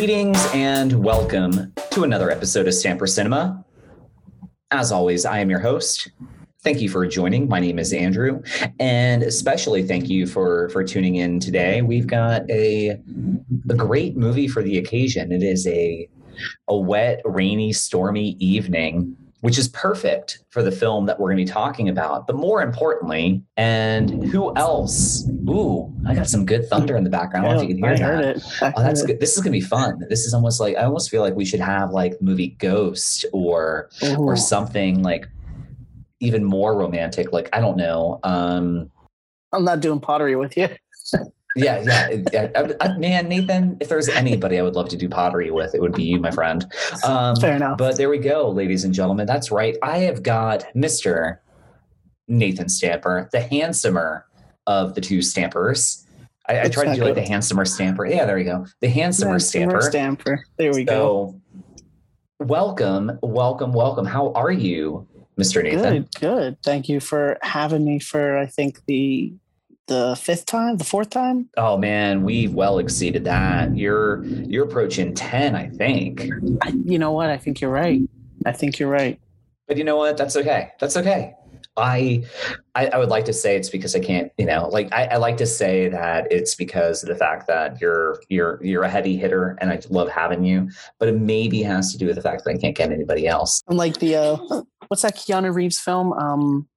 Greetings and welcome to another episode of Stamper Cinema. As always, I am your host. Thank you for joining. My name is Andrew, and especially thank you for for tuning in today. We've got a a great movie for the occasion. It is a a wet, rainy, stormy evening which is perfect for the film that we're going to be talking about. But more importantly, and who else? Ooh, I got some good thunder in the background. I don't know if you can hear I that. heard it. I Oh, that's good. This is gonna be fun. This is almost like I almost feel like we should have like movie Ghost or it. or something like even more romantic. Like I don't know. Um, I'm not doing pottery with you. yeah, yeah, yeah. I- I- man, Nathan, if there's anybody I would love to do pottery with, it would be you, my friend. Um, Fair enough. But there we go, ladies and gentlemen. That's right. I have got Mr. Nathan Stamper, the handsomer of the two Stampers. I, I tried to do like the handsomer Stamper. Yeah, there you go. The handsomer Stamper. Stamper. Stamper. There we go. Welcome, welcome, welcome. How are you, Mr. Nathan? Good, good. Thank you for having me for I think the the fifth time, the fourth time. Oh man, we've well exceeded that. You're you're approaching ten, I think. I, you know what? I think you're right. I think you're right. But you know what? That's okay. That's okay. I, I I would like to say it's because I can't, you know, like I, I like to say that it's because of the fact that you're you're you're a heavy hitter and I love having you. But it maybe has to do with the fact that I can't get anybody else. I'm like the uh, what's that Keanu Reeves film? Um,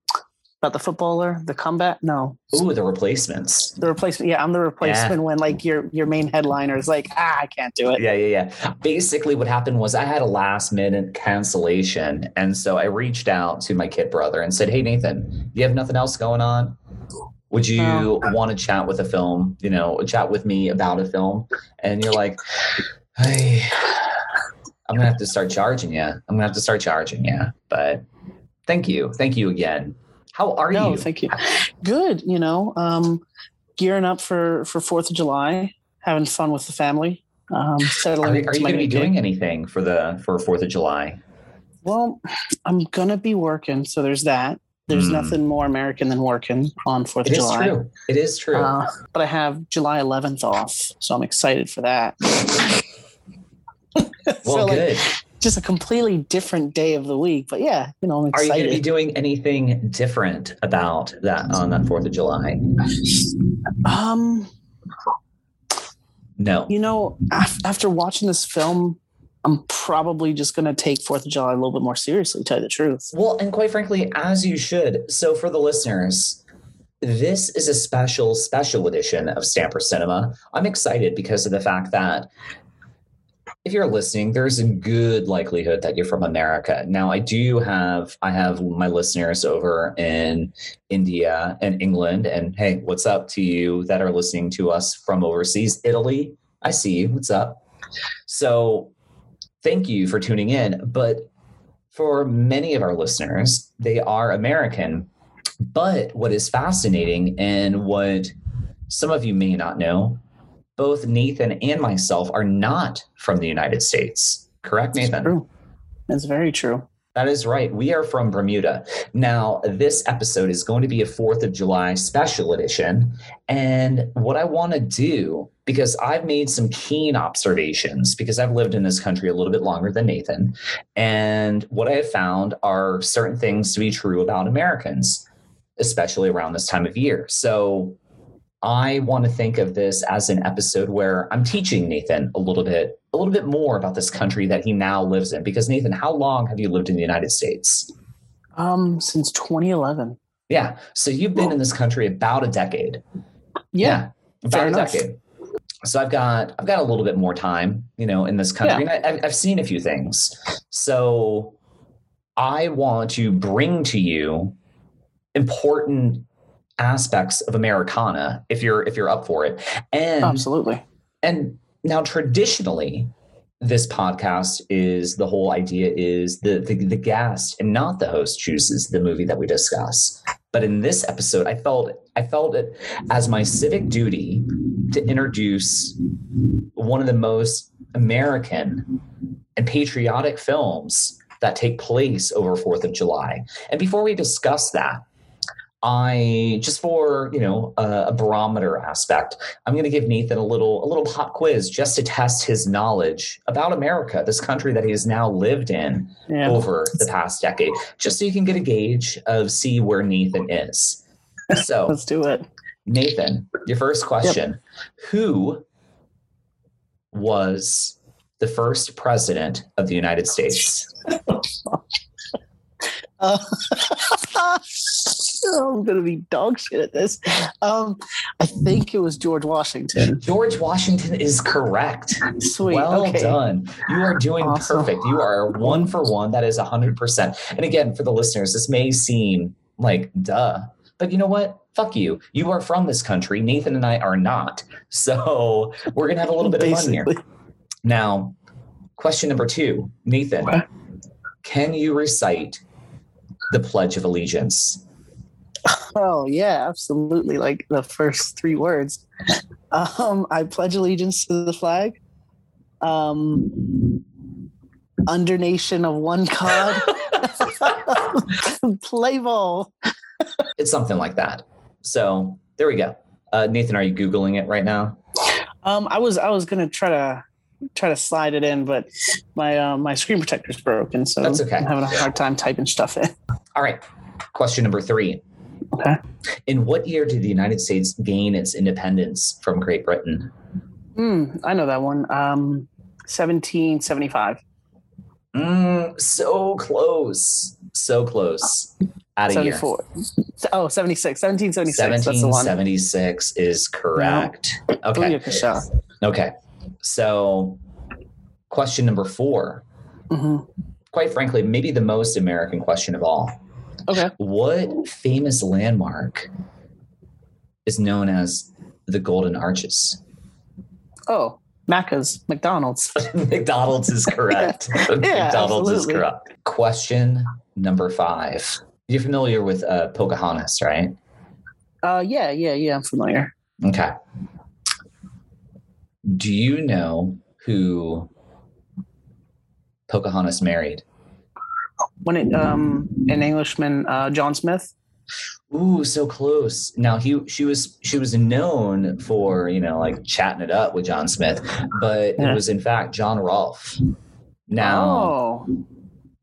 about the footballer, the comeback? No, Ooh, the replacements. the replacement. Yeah, I'm the replacement when like your your main headliner is like, ah, I can't do it. Yeah, yeah, yeah. Basically, what happened was I had a last minute cancellation. And so I reached out to my kid brother and said, Hey, Nathan, you have nothing else going on? Would you No. want to chat with a film, you know, chat with me about a film? And you're like, Hey, I'm going to have to start charging you. I'm going to have to start charging you. But thank you. Thank you again. How are no, you? thank you. Good. You know, um, gearing up for for Fourth of July, having fun with the family. Um, settling. Are, are you going to be gig. doing anything for the for Fourth of July? Well, I'm gonna be working, so there's that. There's Hmm. nothing more American than working on Fourth of July. It is true. It is true. Uh, but I have July 11th off, so I'm excited for that. well, so, like, good. Just a completely different day of the week, but yeah, you know, I'm excited. Are you going to be doing anything different about that on that Fourth of July? um, No. you know, af- after watching this film, I'm probably just gonna take Fourth of July a little bit more seriously. To tell you the truth. Well, and quite frankly, as you should. So, for the listeners, this is a special, special edition of Stamper Cinema. I'm excited because of the fact that if you're listening, there's a good likelihood that you're from America. Now, I do have I have my listeners over in India and England, and hey, what's up to you that are listening to us from overseas, Italy? I see you. What's up? So, thank you for tuning in. But for many of our listeners, they are American. But what is fascinating and what some of you may not know, both Nathan and myself are not from the United States. Correct, Nathan? true. It's very true. That is right. We are from Bermuda. Now, this episode is going to be a 4th of July special edition. And what I want to do, because I've made some keen observations, because I've lived in this country a little bit longer than Nathan. And what I have found are certain things to be true about Americans, especially around this time of year. So I want to think of this as an episode where I'm teaching Nathan a little bit, a little bit more about this country that he now lives in. Because Nathan, how long have you lived in the United States? Um, since 2011. Yeah, so you've been in this country about a decade. Yeah, about fair a enough. decade. So I've got I've got a little bit more time, you know, in this country, and I, I've seen a few things. So I want to bring to you important aspects of Americana if you're if you're up for it, and absolutely. and now traditionally this podcast is the whole idea is the, the the guest and not the host chooses the movie that we discuss. But in this episode i felt i felt it as my civic duty to introduce one of the most american and patriotic films that take place over 4th of july. And before we discuss that I just for you know a, a barometer aspect, I'm going to give Nathan a little a little pop quiz just to test his knowledge about America, this country that he has now lived in Yeah. over the past decade, just so you can get a gauge of see where Nathan is. So, Let's do it. Nathan, your first question: Who was the first president of the United States? Uh, I'm gonna be dog shit at this. Um, I think it was George Washington. George Washington is correct. Sweet. Well okay. done. You are doing Awesome. perfect. You are one for one. That is 100%. And again, for the listeners, this may seem like duh, but you know what? Fuck you. You are from this country. Nathan and I are not. So we're going to have a little bit of fun here. Now, question number two Nathan, Okay. can you recite the Pledge of Allegiance? Oh yeah, absolutely. Like the first three words. Um, I pledge allegiance to the flag. Um, under nation of one God. Play ball. It's something like that. So there we go. Uh, Nathan, are you Googling it right now? Um, I was I was gonna try to try to slide it in, but my uh, my screen protector's broken, so That's okay. I'm having a hard time typing stuff in. All right. Question number three. Okay. In what year did the United States gain its independence from Great Britain? Hmm, I know that one. Um, 1775. Mm, so close. So close. Out of year. 74. Oh, 76. 1776. That's the one. 1776 is correct. Okay. Okay. So, question number four. Mhm. Quite frankly, maybe the most American question of all. Okay. What famous landmark is known as the Golden Arches? Oh, Macca's, McDonald's. McDonald's is correct. McDonald's is absolutely. correct. Question number five. You're familiar with uh, Pocahontas, right? Uh, yeah, yeah, yeah. I'm familiar. Okay. Do you know who Pocahontas married? When it um an Englishman, uh, John Smith. Ooh, so close. Now he she was she was known for, you know, like chatting it up with John Smith, but Yeah. it was in fact John Rolfe. Now, Oh,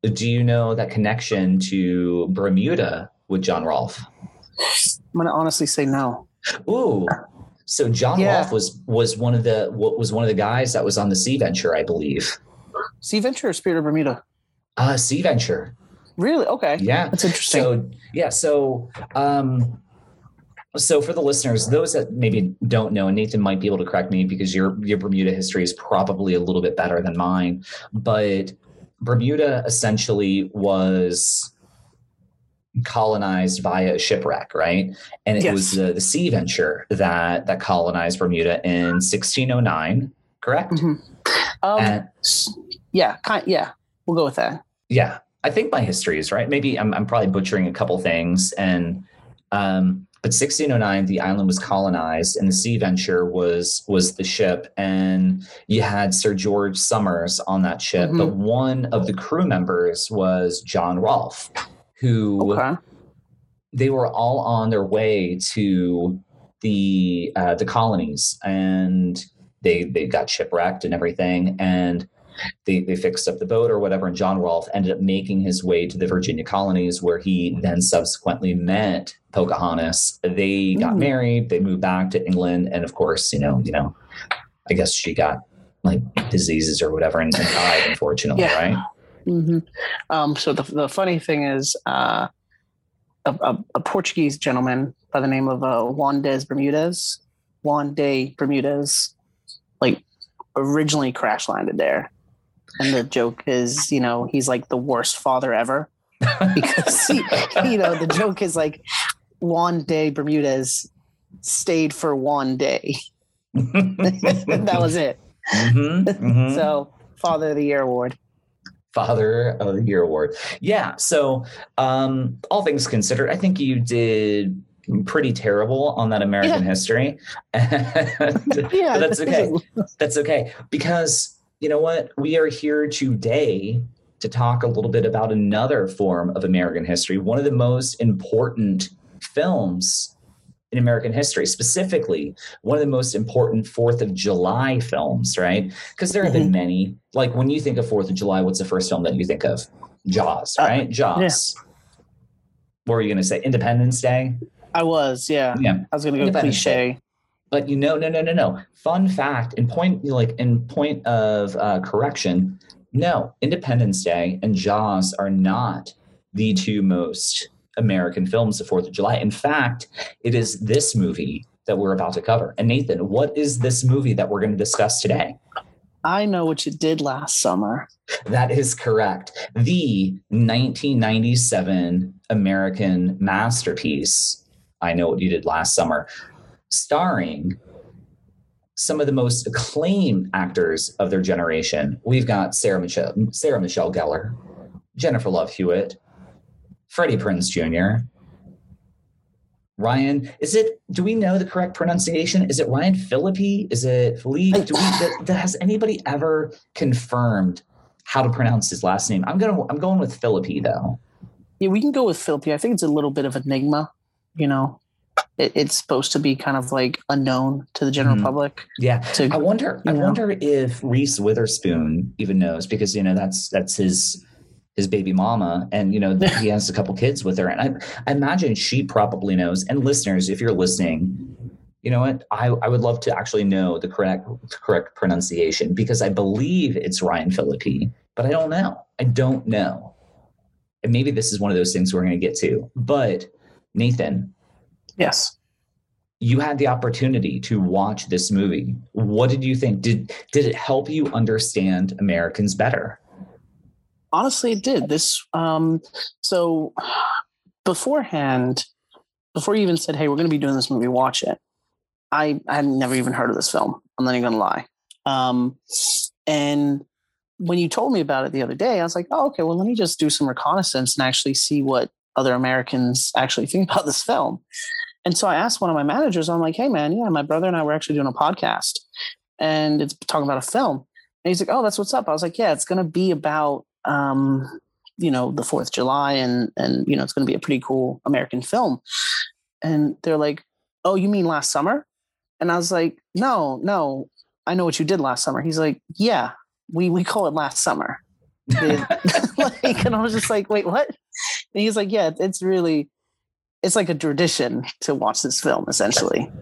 do you know that connection to Bermuda with John Rolfe? I'm gonna honestly say no. Ooh. So John Yeah. Rolfe was was one of the what was one of the guys that was on the Sea Venture, I believe. Sea Venture or Spirit of Bermuda? Uh Sea Venture. Really? Okay. Yeah. That's interesting. So yeah, so um so for the listeners, those that maybe don't know, and Nathan might be able to correct me because your your Bermuda history is probably a little bit better than mine, but Bermuda essentially was colonized via a shipwreck, right? And it Yes. was the, the Sea Venture that that colonized Bermuda in 1609, correct? Mhm. um, And yeah, kind, yeah. We'll go with that. yeah i think my history is right maybe i'm, I'm probably butchering a couple things and um but 1609 the island was colonized and the sea venture was was the ship and you had sir george somers on that ship Mhm. but one of the crew members was john rolfe who Okay. they were all on their way to the uh, the colonies and they they got shipwrecked and everything and they, they fixed up the boat or whatever and john rolfe ended up making his way to the virginia colonies where he then subsequently met pocahontas they got Mm. married they moved back to england and of course you know you know i guess she got like diseases or whatever and, and died unfortunately Yeah. right hmm Um, so the, the funny thing is, uh, a, a, a Portuguese gentleman by the name of uh, Juan de Bermudez, Juan de Bermudez, like originally crash landed there. And the joke is, you know, he's like the worst father ever because, he, you know, the joke is like Juan de Bermudez stayed for one day. that was it. Mhm, mhm. So, Father of the Year award. Father of the Year award. Yeah. So, um, all things considered, I think you did pretty terrible on that American history. Yeah, but that's okay. That's okay. Because you know what? We are here today to talk a little bit about another form of American history, one of the most important films in American history, specifically one of the most important Fourth of July films, right? Because there have been many. Like when you think of Fourth of July, what's the first film that you think of? Jaws, Uh, right? Jaws. What were you going to say? Independence Day? I was, yeah. Yeah. I was gonna go Independence cliche. But you know, no, no, no, no. Fun fact, in point, like in point of uh, correction, no, Independence Day and Jaws are not the two most American films of Fourth of July. In fact, it is this movie that we're about to cover. And Nathan, what is this movie that we're going to discuss today? I know what you did last summer. That is correct. The 1997 American masterpiece, I Know What You Did Last Summer, starring some of the most acclaimed actors of their generation. We've got Sarah Michelle, Sarah Michelle Gellar, Jennifer Love Hewitt, Freddie Prinze Jr., Ryan, is it? Do we know the correct pronunciation? Is it Ryan Philippi? Is it Philippe? Do we? has anybody ever confirmed how to pronounce his last name? I'm gonna. I'm going with Philippi though. Yeah, we can go with Philippi. I think it's a little bit of enigma. You know, it, it's supposed to be kind of like unknown to the general Mhm. public. Yeah, To I wonder. I know. wonder if Reese Witherspoon even knows because you know that's that's his his baby mama, and you know he has a couple kids with her, and I, I imagine she probably knows. And listeners, if you're listening, you know what? I I would love to actually know the correct correct pronunciation because I believe it's Ryan Philippi, but I don't know. I don't know. And maybe this is one of those things we're going to get to. But Nathan, yes. you had the opportunity to watch this movie. What did you think? Did did it help you understand Americans better? honestly it did this um so beforehand before you even said hey we're going to be doing this movie watch it i i had never even heard of this film i'm not even going to lie um and when you told me about it the other day i was like oh okay well let me just do some reconnaissance and actually see what other americans actually think about this film and so i asked one of my managers i'm like hey man yeah my brother and i were actually doing a podcast and it's talking about a film and he's like oh that's what's up i was like yeah it's going to be about um, you know, the Fourth of July, and and you know, it's going to be a pretty cool American film. And they're like, "Oh, you mean last summer?" And I was like, "No, no, I know what you did last summer." He's like, "Yeah, we we call it last summer." like, and I was just like, "Wait, what?" And he's like, "Yeah, it's really, it's like a tradition to watch this film, essentially."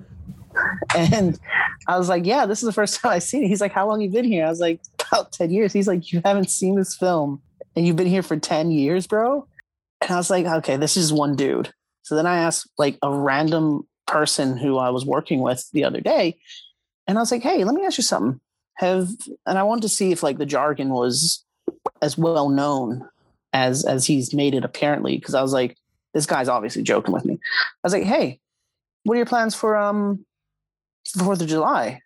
And I was like, "Yeah, this is the first time I've seen it." He's like, "How long you been here?" I was like, "About ten years." He's like, "You haven't seen this film, and you've been here for ten years, bro." And I was like, "Okay, this is one dude." So then I asked like a random person who I was working with the other day, and I was like, "Hey, let me ask you something. Have and I wanted to see if like the jargon was as well known as as he's made it apparently because I was like, this guy's obviously joking with me. I was like, hey, what are your plans for um Fourth of July?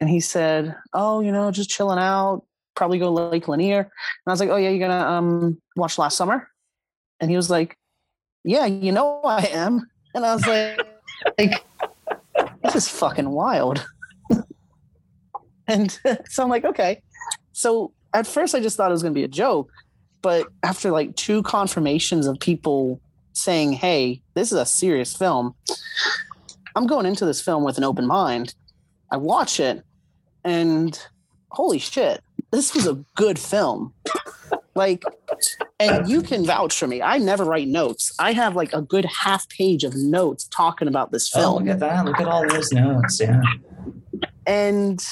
And he said, oh, you know, just chilling out, probably go to Lake Lanier. And I was like, oh yeah, you're gonna um watch Last Summer? And he was like, yeah, you know I am. And I was like, like this is fucking wild. and so I'm like, okay. So at first I just thought it was gonna be a joke, but after like two confirmations of people saying, hey, this is a serious film, I'm going into this film with an open mind. I watch it and holy shit, this was a good film. Like, and you can vouch for me. I never write notes. I have like a good half page of notes talking about this Oh, film. look at that! Look at all those notes. Yeah. and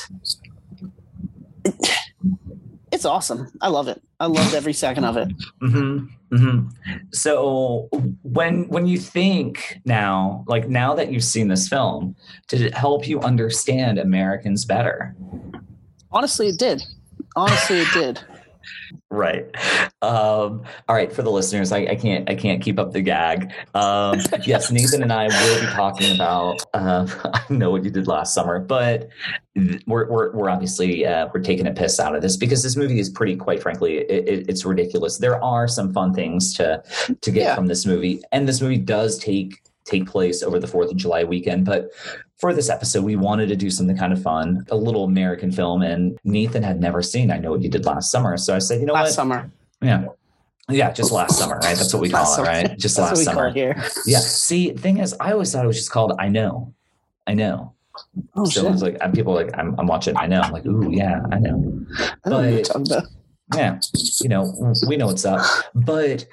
it's awesome. I love it. I loved every second of it. hmm hmm So when when you think now, like now that you've seen this film, did it help you understand Americans better? Honestly, it did. Honestly, it did. Right. Um, all right. For the listeners, I, I can't I can't keep up the gag. Um, yes, Nathan and I will be talking about. Uh, I know what you did last summer, but we're we're, we're obviously uh, we're taking a piss out of this because this movie is pretty. Quite frankly, it, it, it's ridiculous. There are some fun things to to get Yeah. from this movie, and this movie does take take place over the Fourth of July weekend, but for this episode, we wanted to do something kind of fun, a little American film, and Nathan had never seen I Know What You Did Last Summer. So I said, you know Last what? summer. Yeah. Yeah, just last summer, right? That's what we call Last it, summer. right? Just last call summer. it here. Yeah. See, thing is, I always thought it was just called I Know. I know. Oh so shit! it's like, and people are like, I'm, I'm watching I Know. I'm like, ooh, yeah, I know. I know what you're but- Yeah. You know, we know what's up. But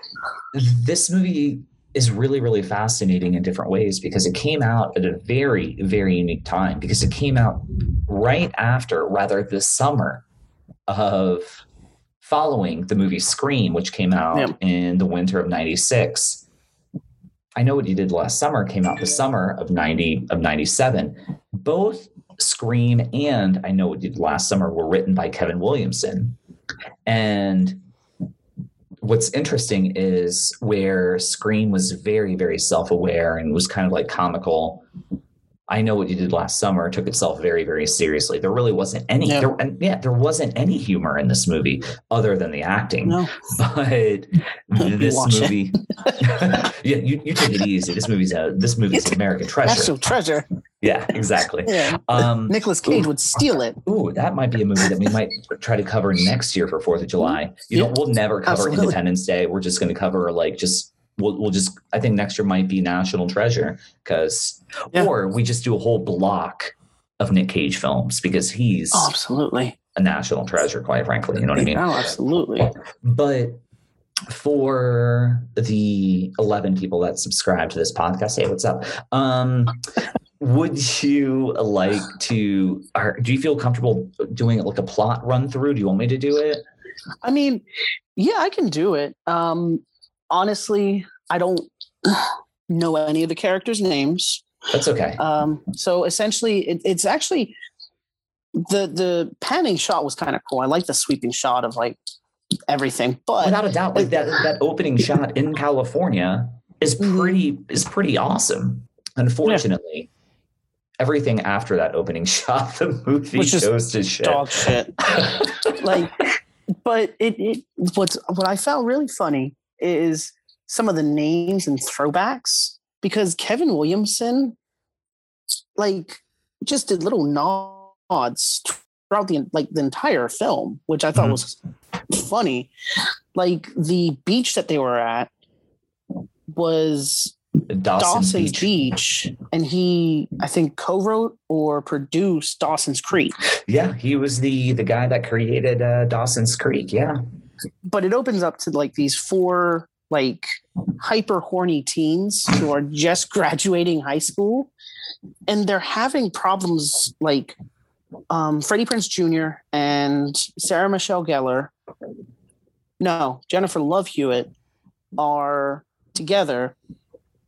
this movie is really, really fascinating in different ways because it came out at a very, very unique time because it came out right after, rather, the summer of following the movie Scream, which came out in the winter of 96. I know what you did last summer came out the summer of 90 of 97. Both Scream and I know what you did last summer were written by Kevin Williamson. And what's interesting is where Scream was very, very self-aware and was kind of like comical. I know what you did last summer took itself very, very seriously. There really wasn't any, Yeah. there, and yeah, there wasn't any humor in this movie other than the acting. No, But this movie, yeah, you, you take it easy. This movie's a this movie's an American treasure. national treasure. Yeah, exactly. Yeah, Um, Nicolas Cage would steal it. Ooh, that might be a movie that we might try to cover next year for Fourth of July. You know, we'll never cover absolutely. Independence Day. We're just going to cover like just we'll we'll just. I think next year might be National Treasure because, Yeah. or we just do a whole block of Nick Cage films because he's Oh, absolutely. a national treasure. Quite frankly, you know what I mean. Oh, absolutely. But for the 11 people that subscribe to this podcast, hey, what's up? Um, would you like to, or do you feel comfortable doing like a plot run through? Do you want me to do it? I mean, yeah, I can do it. Um, honestly, I don't know any of the characters' names. That's okay. Um, so essentially, it, it's actually the the panning shot was kind of cool. I like the sweeping shot of like everything, but Without a doubt, like that, that opening shot in California is Mhm. pretty, is pretty awesome. Unfortunately, everything after that opening shot, the movie Which goes to shit. dog shit. like but it, it what's what i found really funny is some of the names and throwbacks because kevin williamson like just did little nods throughout the like the entire film which i thought Mhm. was funny like the beach that they were at was Dawson, Dawson's Beach. Beach. and he I think co-wrote or produced Dawson's Creek. Yeah, he was the the guy that created uh, Dawson's Creek. Yeah. but it opens up to like these four like hyper horny teens who are just graduating high school. And they're having problems like um Freddie Prinze Jr. and Sarah Michelle Gellar no Jennifer Love Hewitt are together.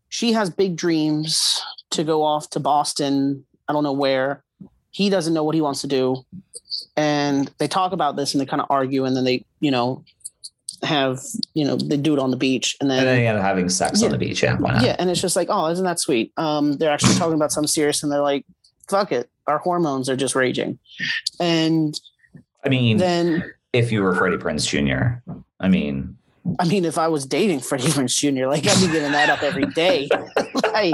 She has big dreams to go off to Boston. I don't know where. He doesn't know what he wants to do. And they talk about this and they kind of argue and then they you know have you know they do it on the beach and then, And then he ended up having sex on the beach. Yeah. Yeah and it's just like oh isn't that sweet um they're actually talking about something serious and they're like fuck it our hormones are just raging and I mean, then if you were Freddie Prinze Jr., I mean, i mean if i was dating freddie prinze jr like i'd be getting that up every day like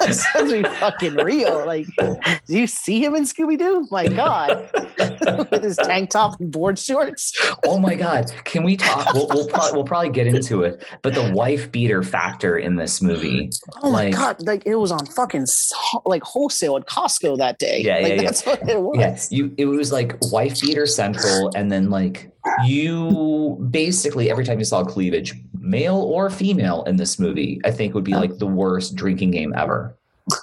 let's be fucking real like do you see him in scooby-doo my god with his tank top and board shorts oh my God, can we talk? We'll we'll, pro- we'll probably get into it, but the wife beater factor in this movie. Oh my Like- god! Like it was on fucking like wholesale at Costco that day. Yeah, like yeah, yeah. what it was. Yes, you. It was like wife beater central, and then like you basically every time you saw cleavage, male or female, in this movie, I think would be like the worst drinking game ever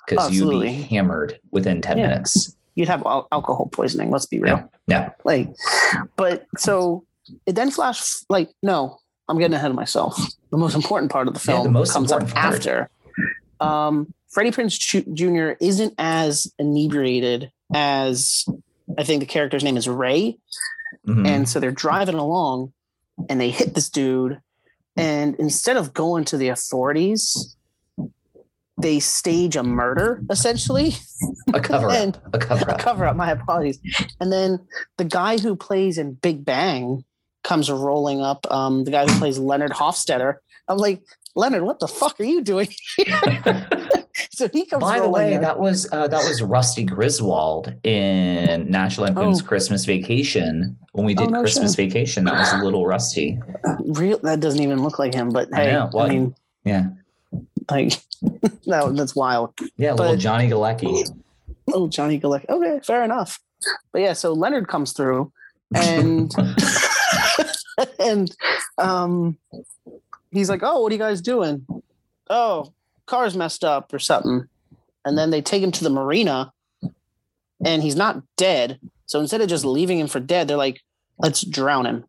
because you'd be hammered within ten Yeah. minutes. You'd have al- alcohol poisoning. Let's be real. Yeah, yeah. Like, but so it then flash like no, I'm getting ahead of myself. The most important part of the Yeah, the film comes up part. after. Um, Freddie Prinze Jr. isn't as inebriated as I think the character's name is Ray. Mhm. And so they're driving along and they hit this dude. And instead of going to the authorities, they stage a murder essentially a cover up. A cover a up. cover up. My apologies. And then the guy who plays in Big Bang comes rolling up. Um, the guy who plays Leonard Hofstadter. I'm like, Leonard, what the fuck are you doing? so he comes. By the way, that was uh, that was Rusty Griswold in National Lampoon's Oh. Christmas Vacation. When we Oh, did no Christmas shit. Vacation, that was a little Rusty. real that doesn't even look like him. But I hey, I, know. Well, mean, Yeah, like that, that's wild. yeah, little Johnny Galecki. Oh, Johnny Galecki. Okay, fair enough. But yeah, so Leonard comes through, and and um, he's like, "Oh, what are you guys doing? Oh, car's messed up or something." And then they take him to the marina, and he's not dead. So instead of just leaving him for dead, they're like, "Let's drown him."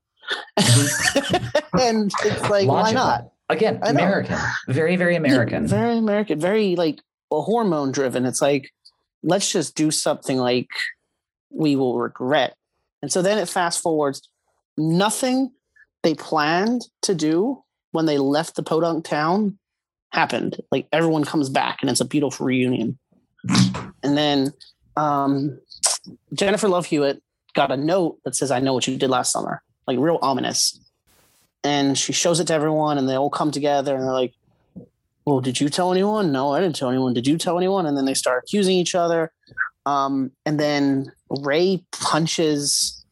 and it's like, why not? Again, American, very very American. Very American, very like hormone driven. It's like, let's just do something like we will regret. And so then it fast forwards. Nothing they planned to do when they left the podunk town happened. Like everyone comes back and it's a beautiful reunion. and then um, Jennifer Love Hewitt got a note that says, I know what you did last summer. Like real ominous. And she shows it to everyone and they all come together and they're like, well, did you tell anyone? No, I didn't tell anyone. Did you tell anyone? And then they start accusing each other. Um, and then Ray punches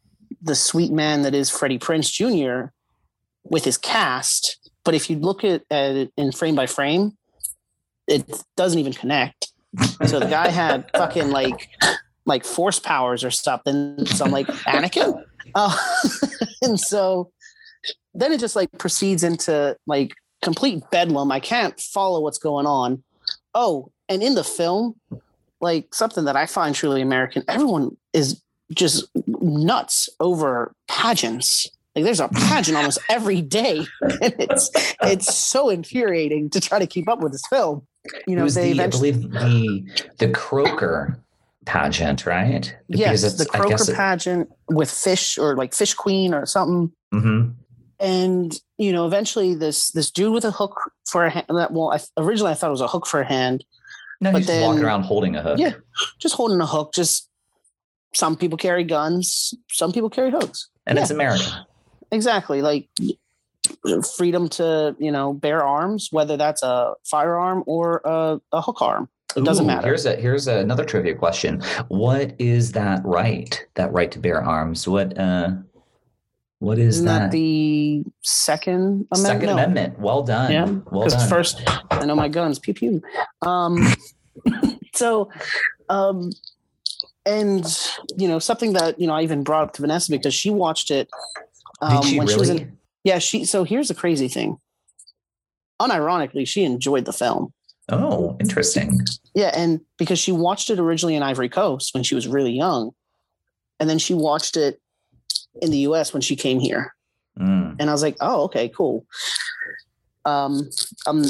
the sweet man that is Freddie Prinze Jr. with his cast. But if you look at, at it in frame by frame, it doesn't even connect. So the guy had fucking like like force powers or something. So I'm like Anakin. Uh, and so then it just like proceeds into like complete bedlam. I can't follow what's going on. Oh, and in the film, like something that I find truly American, everyone is just nuts over pageants. Like there's a pageant almost every day, and it's it's so infuriating to try to keep up with this film. You know, they the, I believe the the Croaker pageant, right? yes, the I Croaker it- pageant with fish or like Fish Queen or something. Mhm. And you know eventually this this dude with a hook for a hand well I, originally i thought it was a hook for a hand No, But he's just walking around holding a hook. Yeah. just holding a hook just some people carry guns some people carry hooks and it's America. exactly like freedom to you know bear arms whether that's a firearm or a, a hook arm it doesn't Ooh, matter Here's a here's another trivia question. What is that right? That right to bear arms? What uh what is isn't that? that the second amendment Second No. Amendment. Well done. Yeah, well because done. first I know my guns, pew pew. Um, so, um, and you know something that you know I even brought up to Vanessa because she watched it um, Did she when really? she was in. Yeah, she. So here's the crazy thing. Unironically, she enjoyed the film. oh, interesting. Yeah, and because she watched it originally in Ivory Coast when she was really young, and then she watched it in the U.S. when she came here. Mm. and I was like, "Oh, okay, cool." Um, I'm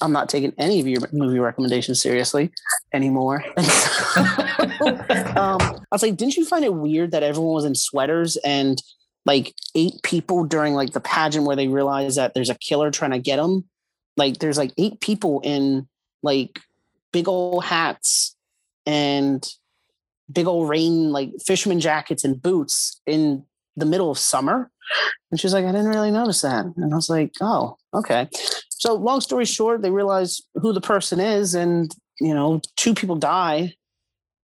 I'm not taking any of your movie recommendations seriously anymore. Um, I was like, "Didn't you find it weird that everyone was in sweaters and like eight people during like the pageant where they realize that there's a killer trying to get them? Like, there's like eight people in like big old hats and big old rain like fisherman jackets and boots in the middle of summer." And she's like, I didn't really notice that. And I was like, oh, okay. So long story short, they realize who the person is, and you know, two people die,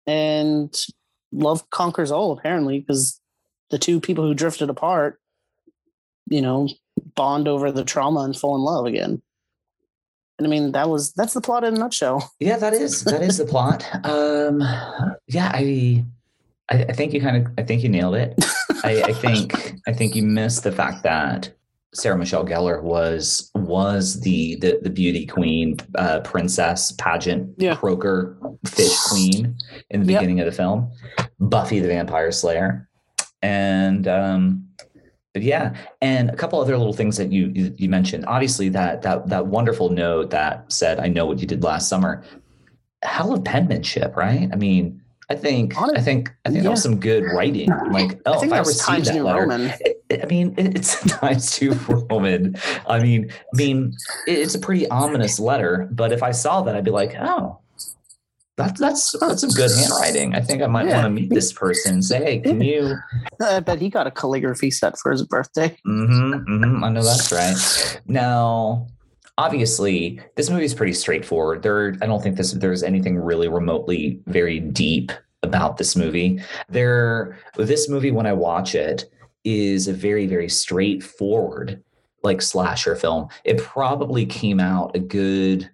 and love conquers all apparently because the two people who drifted apart, you know, bond over the trauma and fall in love again. I mean, that was that's the plot in a nutshell. Yeah, that is that is the plot. Um, yeah, I, I, I think you kind of, I think you nailed it. I, I think, I think you missed the fact that Sarah Michelle Gellar was was the the, the beauty queen, uh, princess pageant, Yeah. croaker fish queen in the Yep. beginning of the film, Buffy the Vampire Slayer, and um, but yeah, and a couple other little things that you you, mentioned. Obviously, that that that wonderful note that said, "I know what you did last summer." Hell of penmanship, right? I mean, I think Hon- I think I think that was some good writing. Like, oh, I think if I was received that New letter, Roman. it- I mean, it- it's times two Roman. I mean, I mean, it- it's a pretty ominous letter. But if I saw that, I'd be like, oh, that's that's that's some good handwriting. I think I might Yeah. want to meet this person. and Say, hey, can you? I bet he got a calligraphy set for his birthday. hmm hmm I know that's right. Now, obviously this movie is pretty straightforward. There, I don't think this there's anything really remotely very deep about this movie. There, this movie when I watch it is a very very straightforward like slasher film. It probably came out a good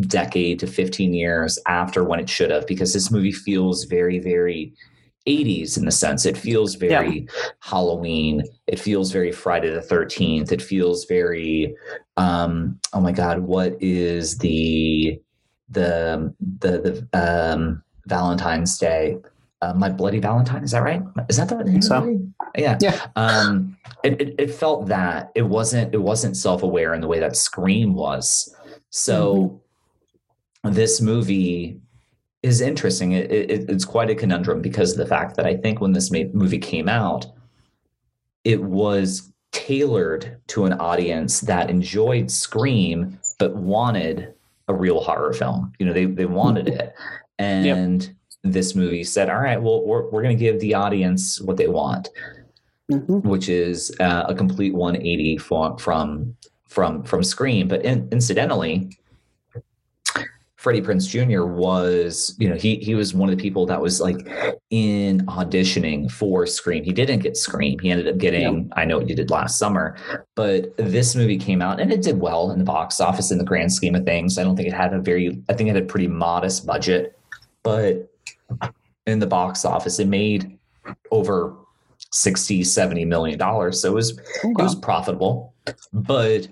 decade to 15 years after when it should have because this movie feels very very 80s in the sense. It feels very yeah. halloween. It feels very friday the 13th it feels very um oh my god what is the the the the um valentine's day? Uh, my bloody valentine is that right? Is that the name so. yeah. Yeah. Um it, it, it felt that. It wasn't it wasn't self-aware in the way that scream was. So mm-hmm. This movie is interesting. It, it, it's quite a conundrum because of the fact that I think when this movie came out, it was tailored to an audience that enjoyed Scream but wanted a real horror film. You know, they they wanted it, and yep. this movie said, "All right, well, we're we're going to give the audience what they want." Mm-hmm. Which is uh, a complete 180 from from from from Scream, but in, incidentally, Freddie Prinze Jr. was, you know, he he was one of the people that was like in auditioning for Scream. He didn't get Scream. He ended up getting yeah. I know what you did last summer, but this movie came out and it did well in the box office in the grand scheme of things. I don't think it had a very I think it had a pretty modest budget, but in the box office it made over 60 70 million dollars. So it was okay. it was profitable, but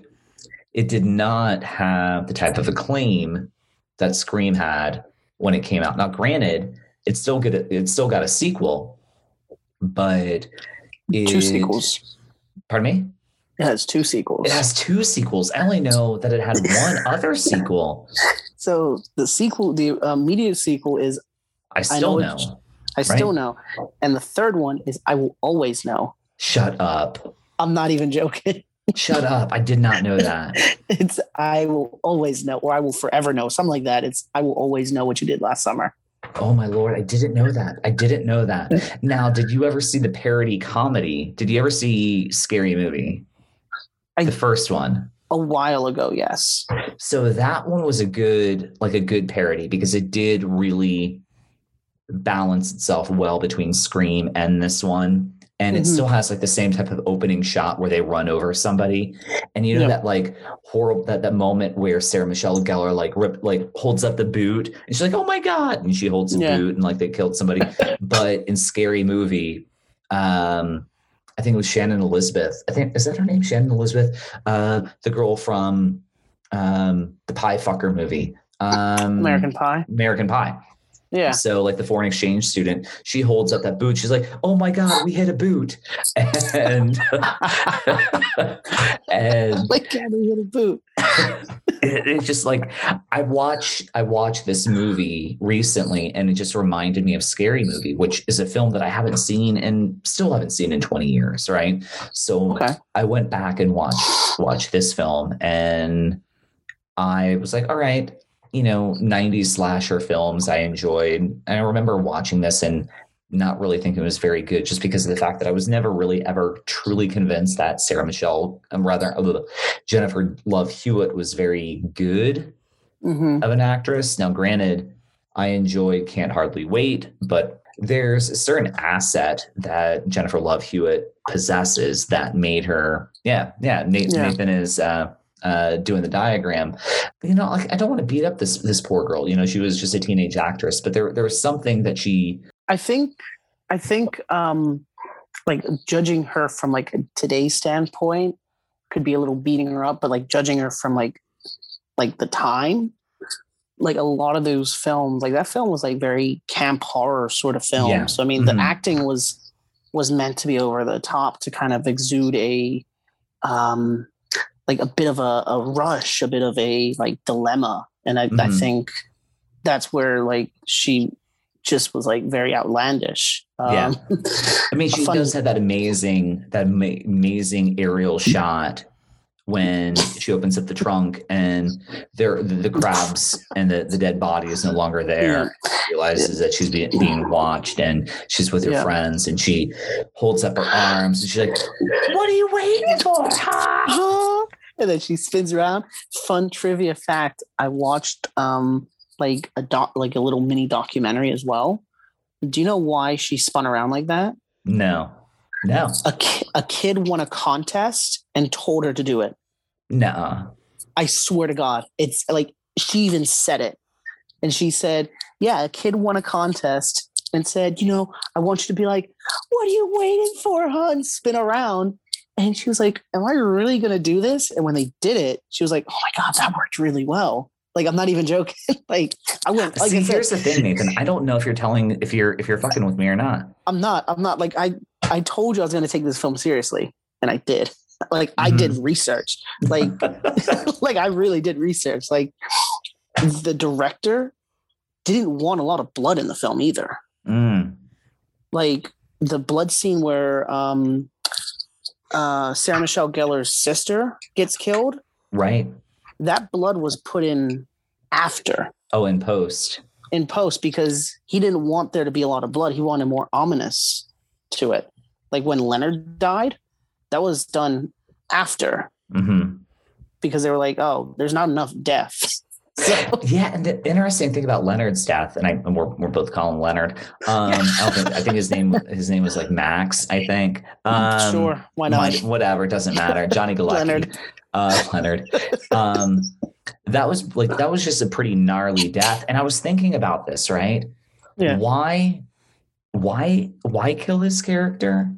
it did not have the type of acclaim that Scream had when it came out. Now, granted, it's still good. It's still got a sequel, but it, two sequels. Pardon me. It has two sequels. It has two sequels. I only know that it had one other sequel. So the sequel, the uh, immediate sequel is. I still I know. know I still know, and the third one is I will always know. Shut up. I'm not even joking. Shut up. I did not know that. it's I will always know, or I will forever know, something like that. It's I will always know what you did last summer. Oh my lord, I didn't know that. I didn't know that. now, did you ever see the parody comedy? Did you ever see Scary Movie? I, the first one. A while ago, yes. So that one was a good, like a good parody because it did really balance itself well between Scream and this one and mm-hmm. it still has like the same type of opening shot where they run over somebody. And you know that like horrible that that moment where sarah michelle gellar like rip like holds up the boot and she's like oh my god and she holds the yeah. boot and like they killed somebody. But in scary movie um i think it was shannon elizabeth i think is that her name? Shannon elizabeth? Uh the girl from um the pie fucker movie. Um american pie? American pie yeah. So like the foreign exchange student, she holds up that boot. She's like, "Oh my god, we hit a boot!" And and like, God, we hit a boot. it, it's just like I watched I watched this movie recently, and it just reminded me of Scary Movie, which is a film that I haven't seen and still haven't seen in twenty years. Right. So okay. I went back and watched watched this film, and I was like, "All right." You know 90s slasher films i enjoyed and i remember watching this and not really thinking it was very good just because of the fact that i was never really ever truly convinced that sarah michelle um, rather jennifer love hewitt was very good mm-hmm. of an actress now granted i enjoy can't hardly wait but there's a certain asset that jennifer love hewitt possesses that made her yeah yeah nathan, yeah. nathan is uh uh, doing the diagram. You know, like I don't want to beat up this this poor girl. You know, she was just a teenage actress, but there there was something that she. I think, I think, um, like judging her from like today's standpoint could be a little beating her up, but like judging her from like like the time, like a lot of those films, like that film was like very camp horror sort of film. Yeah. So I mean, mm-hmm. the acting was was meant to be over the top to kind of exude a um like a bit of a, a rush, a bit of a like dilemma. And I, mm-hmm. I think that's where like she just was like very outlandish. Um, yeah, I mean, she does have that amazing, that amazing aerial shot when she opens up the trunk and there the, crabs and the, the dead body is no longer there realizes that she's being, being watched and she's with her yeah. friends and she holds up her arms and she's like what are you waiting for huh? and then she spins around. Fun trivia fact: I watched um like a doc, like a little mini documentary as well. Do you know why she spun around like that? No. No. A ki- a kid won a contest and told her to do it. No. I swear to God, it's like she even said it, and she said, "Yeah, a kid won a contest." And said, you know, I want you to be like, what are you waiting for, huh? And spin around. And she was like, Am I really going to do this? And when they did it, she was like, Oh my God, that worked really well. Like, I'm not even joking. like, I went, like See, I said, here's the thing, Nathan. I don't know if you're telling if you're if you're fucking with me or not. I'm not, I'm not like, I, I told you I was going to take this film seriously. And I did. Like, I Mm-hmm. did research. Like, like, I really did research. Like, the director didn't want a lot of blood in the film either. Mm. like the blood scene where um uh Sarah Michelle Gellar's sister gets killed, Right. That blood was put in after Oh, in post. in post because he didn't want there to be a lot of blood. He wanted more ominous to it. Like when Leonard died, that was done after hmm because they were like, "Oh, there's not enough death." So, Yeah, and the interesting thing about Leonard's death, and I and we're, we're both calling Leonard. Um, I think I think his name his name was like Max. I think. Um, sure, why not? might- whatever, doesn't matter. Johnny Galecki. Leonard. Uh, Leonard. Um, that was like that was just a pretty gnarly death, and I was thinking about this. Right? Yeah. Why? Why? Why kill his character?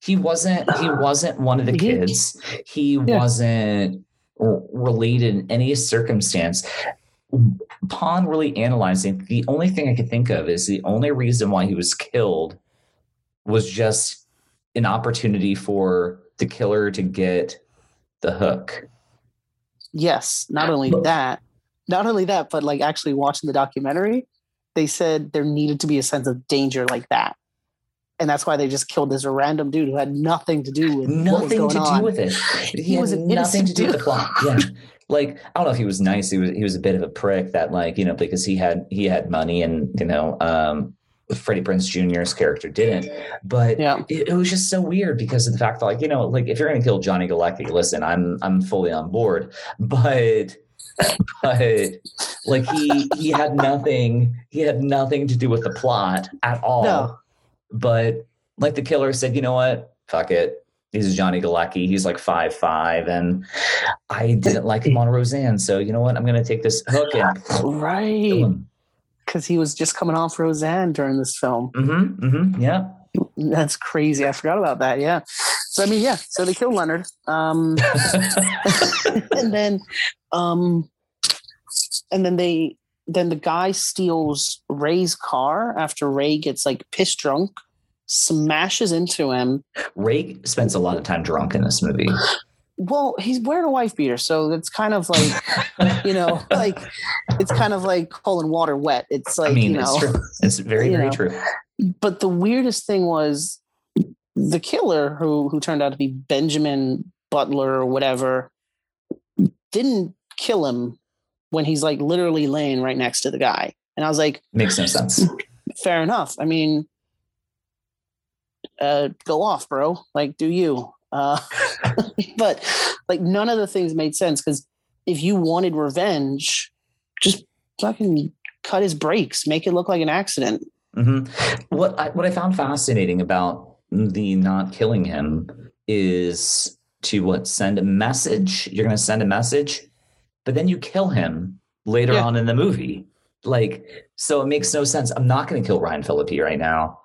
He wasn't. He wasn't one of the kids. He wasn't r- related in any circumstance. Upon really analyzing, the only thing I could think of is the only reason why he was killed was just an opportunity for the killer to get the hook. Yes, not only Look. that, not only that, but like actually watching the documentary, they said there needed to be a sense of danger like that. And that's why they just killed this random dude who had nothing to do with what was Nothing to on. do with it. He, He was nothing to do with the plot. Yeah. Like I don't know if he was nice. He was he was a bit of a prick that like you know because he had he had money and you know um Freddie Prinze Jr.'s character didn't. But Yeah. it, it was just so weird because of the fact that like you know like if you're gonna kill Johnny Galecki, listen, I'm I'm fully on board. But but like he he had nothing he had nothing to do with the plot at all. No. But like the killer said, you know what? Fuck it. This is Johnny Galecki. He's like five five, and I didn't like him on Roseanne. So you know what? I'm gonna take this hook and Right. Because he was just coming off Roseanne during this film. Mm-hmm. Mm-hmm. Yeah. That's crazy. I forgot about that. Yeah. So I mean, yeah. So they killed Leonard. Um and then um and then they then the guy steals Ray's car after Ray gets like pissed drunk, smashes into him. Ray spends a lot of time drunk in this movie. Well, he's wearing a wife beater, so it's kind of like you know, like it's kind of like calling water wet. It's like I mean, you know, it's true. It's very, very know. true. but the weirdest thing was the killer who who turned out to be Benjamin Butler or whatever didn't kill him when he's like literally laying right next to the guy. And I was like, Makes no sense. fair enough. I mean, uh, go off, bro. Like, do you? Uh, but like, none of the things made sense because if you wanted revenge, just fucking cut his brakes, make it look like an accident. hmm What I, what I found fascinating about the not killing him is to what send a message. You're going to send a message, but then you kill him later Yeah. on in the movie. Like, so it makes no sense. I'm not going to kill Ryan Phillippe right now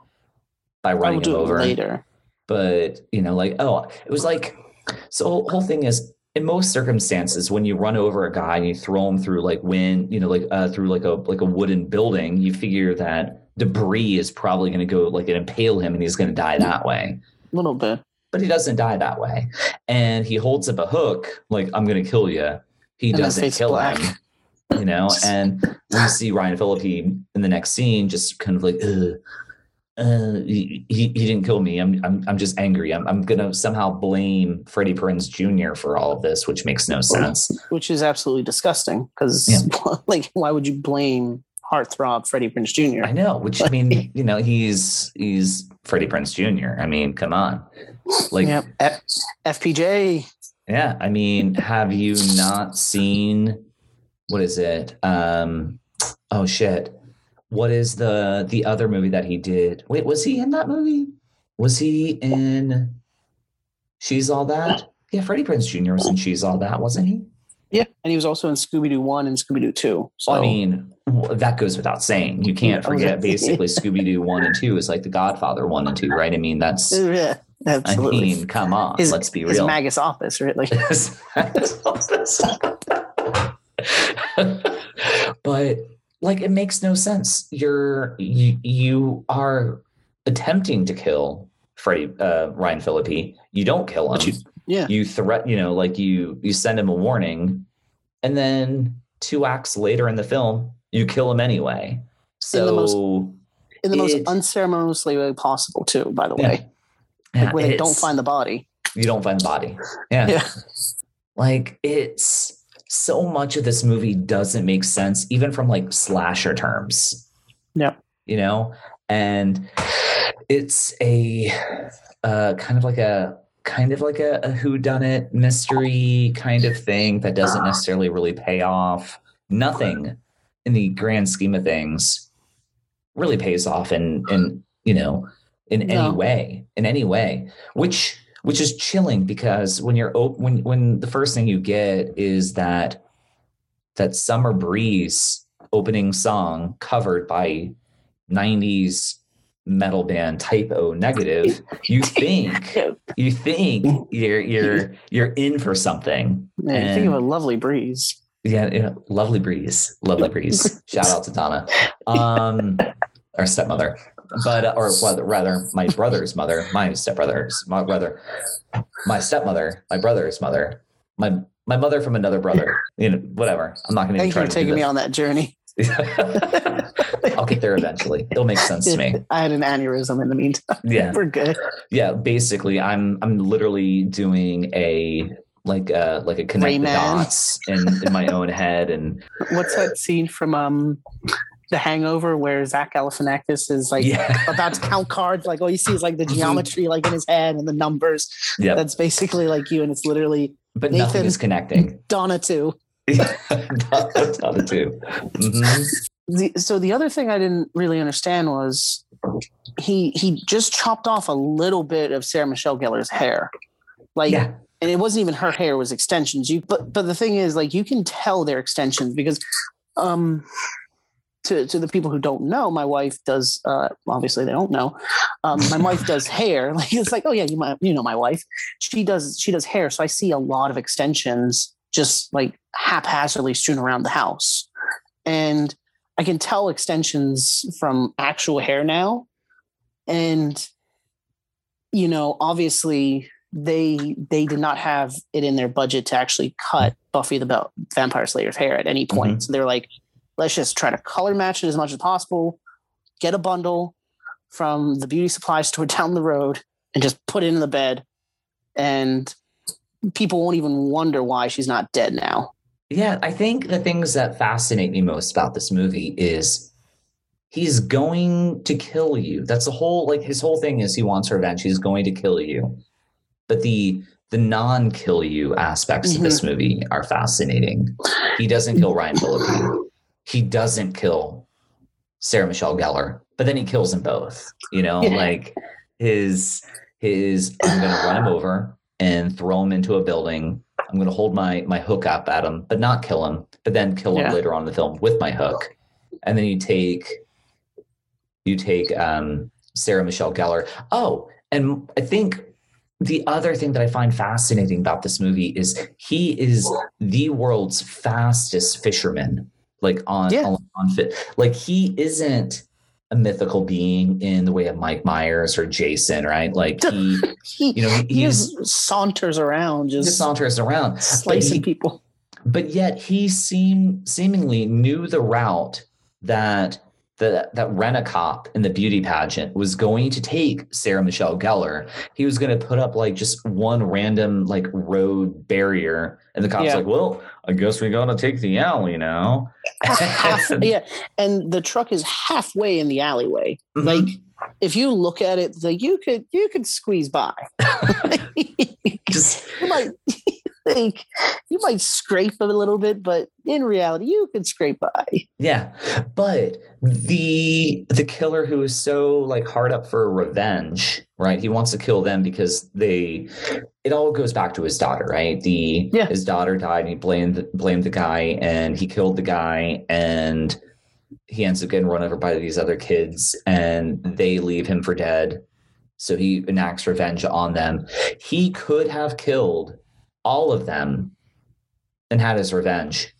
by running him over. later. But you know, like, oh, it was like. So the whole thing is in most circumstances when you run over a guy and you throw him through like wind, you know, like uh, through like a like a wooden building, you figure that debris is probably going to go like and impale him and he's going to die that way. A little bit. But he doesn't die that way, and he holds up a hook like I'm going to kill you. He then doesn't kill black. him, you know. And we see Ryan Phillippe in the next scene just kind of like. Uh, he, he, he didn't kill me. I'm, I'm, I'm just angry. I'm, I'm going to somehow blame Freddie Prinze Jr. for all of this, which makes no sense. which is absolutely disgusting because like why would you blame heartthrob Freddie Prinze Jr. I know, which I mean, you know, he's, he's Freddie Prinze Jr. I mean, come on. Like, Yep. F- FPJ Yeah, I mean, have you not seen what is it? Um oh shit. What is the the other movie that he did? Wait, was he in that movie? Was he in She's All That? Yeah, Freddie Prinze Jr. was in She's All That, wasn't he? Yeah, and he was also in Scooby Doo One and Scooby Doo Two. So I mean, that goes without saying. You can't forget basically Scooby Doo one and two is like the Godfather one and two, right? I mean, that's yeah, I absolutely. mean, come on, his, let's be real. his real. Magus office, right? Like, but like it makes no sense. You're you, you are attempting to kill Freddie uh, Ryan Phillippe. You don't kill him. You- yeah. You threat, you know, like you you send him a warning, and then two acts later in the film, you kill him anyway. So the most- in the most It- unceremoniously way possible, too. By the Yeah. way, yeah, like where they don't find the body. you don't find the body. Yeah. Yeah. Like it's so much of this movie doesn't make sense, even from like slasher terms. Yeah. You know? And it's a uh kind of like a kind of like a, a who done it mystery kind of thing that doesn't necessarily really pay off. Nothing in the grand scheme of things really pays off in in you know in any way in any way which which is chilling because when you're op- when when the first thing you get is that that summer breeze opening song covered by 90s metal band type o negative you think you think you're you're you're in for something. Man, think of a lovely breeze. yeah, yeah lovely breeze lovely breeze. Shout out to donna. Um our stepmother but uh, or rather, rather my brother's mother my stepbrother's my brother my stepmother my brother's mother my my mother from another brother you know whatever i'm not gonna even Thank you for taking me on that journey. i'll get there eventually it'll make sense to me I had an aneurysm in the meantime. yeah We're good. yeah basically i'm i'm literally doing a like a like a connect the dots in, in my own head and What's that scene from um The Hangover where Zach Galifianakis is like yeah about to count cards? Like all you see is like the Mhm. geometry like in his head and the numbers. yeah That's basically like you, and it's literally but nothing Nathan- is connecting Donna too. Donna too. Mhm. the, so the other thing I didn't really understand was he he just chopped off a little bit of Sarah Michelle Gellar's hair, like, yeah and it wasn't even her hair; it was extensions. You but but the thing is, like, you can tell they're extensions because, um, to to the people who don't know, my wife does. Uh, obviously, they don't know. Um, my wife does hair. Like it's like, oh yeah, you might you know my wife. She does she does hair, so I see a lot of extensions just like haphazardly strewn around the house, and I can tell extensions from actual hair now. And you know, obviously they they did not have it in their budget to actually cut Buffy the Bell Vampire Slayer's hair at any point. So they're like, let's just try to color match it as much as possible, get a bundle from the beauty supply store down the road and just put it in the bed. And people won't even wonder why she's not dead now. Yeah, I think the things that fascinate me most about this movie is he's going to kill you. That's the whole like his whole thing is he wants revenge. He's going to kill you. But the the non-kill you aspects of this mm-hmm. movie are fascinating. He doesn't kill Ryan Phillippe. He doesn't kill Sarah Michelle Gellar, but then he kills them both. You know, like his his I'm gonna run him over and throw him into a building. I'm going to hold my my hook up at him, but not kill him, but then kill him Yeah. later on in the film with my hook. And then you take you take um, Sarah Michelle Gellar. Oh, and I think the other thing that I find fascinating about this movie is he is the world's fastest fisherman. Like on Yeah. on, on fit, like he isn't a mythical being in the way of Mike Myers or Jason, right? Like he, He, you know, he, he just saunters around, just just saunters around, but slicing he, people. but yet he seem seemingly knew the route that the that rent a cop in the beauty pageant was going to take Sarah Michelle Gellar. He was going to put up like just one random like road barrier, and the cop's Yeah. like, "Well, I guess we got to take the alley now." half, yeah, and the truck is halfway in the alleyway. Mhm. Like if you look at it, like you could you could squeeze by. just like like you might scrape a little bit, but in reality, you could scrape by. Yeah, but the the killer who is so like hard up for revenge, right? He wants to kill them because they. It all goes back to his daughter, right? The Yeah. his daughter died, and he blamed blamed the guy, and he killed the guy, and he ends up getting run over by these other kids, and they leave him for dead. So he enacts revenge on them. He could have killed all of them and had his revenge.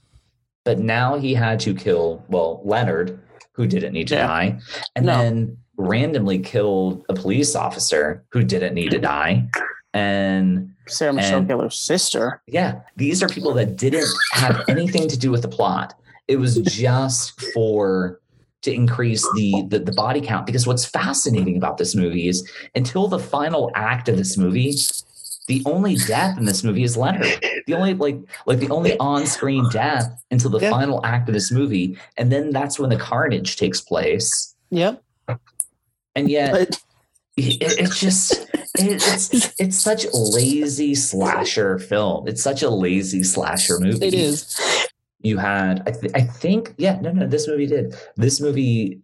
But now he had to kill, well, Leonard, who didn't need to Yeah. die, and No. then randomly killed a police officer who didn't need to die. And Sarah Michelle Gellar's sister. yeah, these are people that didn't have anything to do with the plot. It was just for to increase the, the the body count. Because what's fascinating about this movie is until the final act of this movie, the only death in this movie is Leonard. The only like like the only on-screen death until the Yeah. final act of this movie, and then that's when the carnage takes place. Yep. And yet But it, it's just it, it's it's such a lazy slasher film. It's such a lazy slasher movie. it is. You had I, th- I think yeah no no this movie did this movie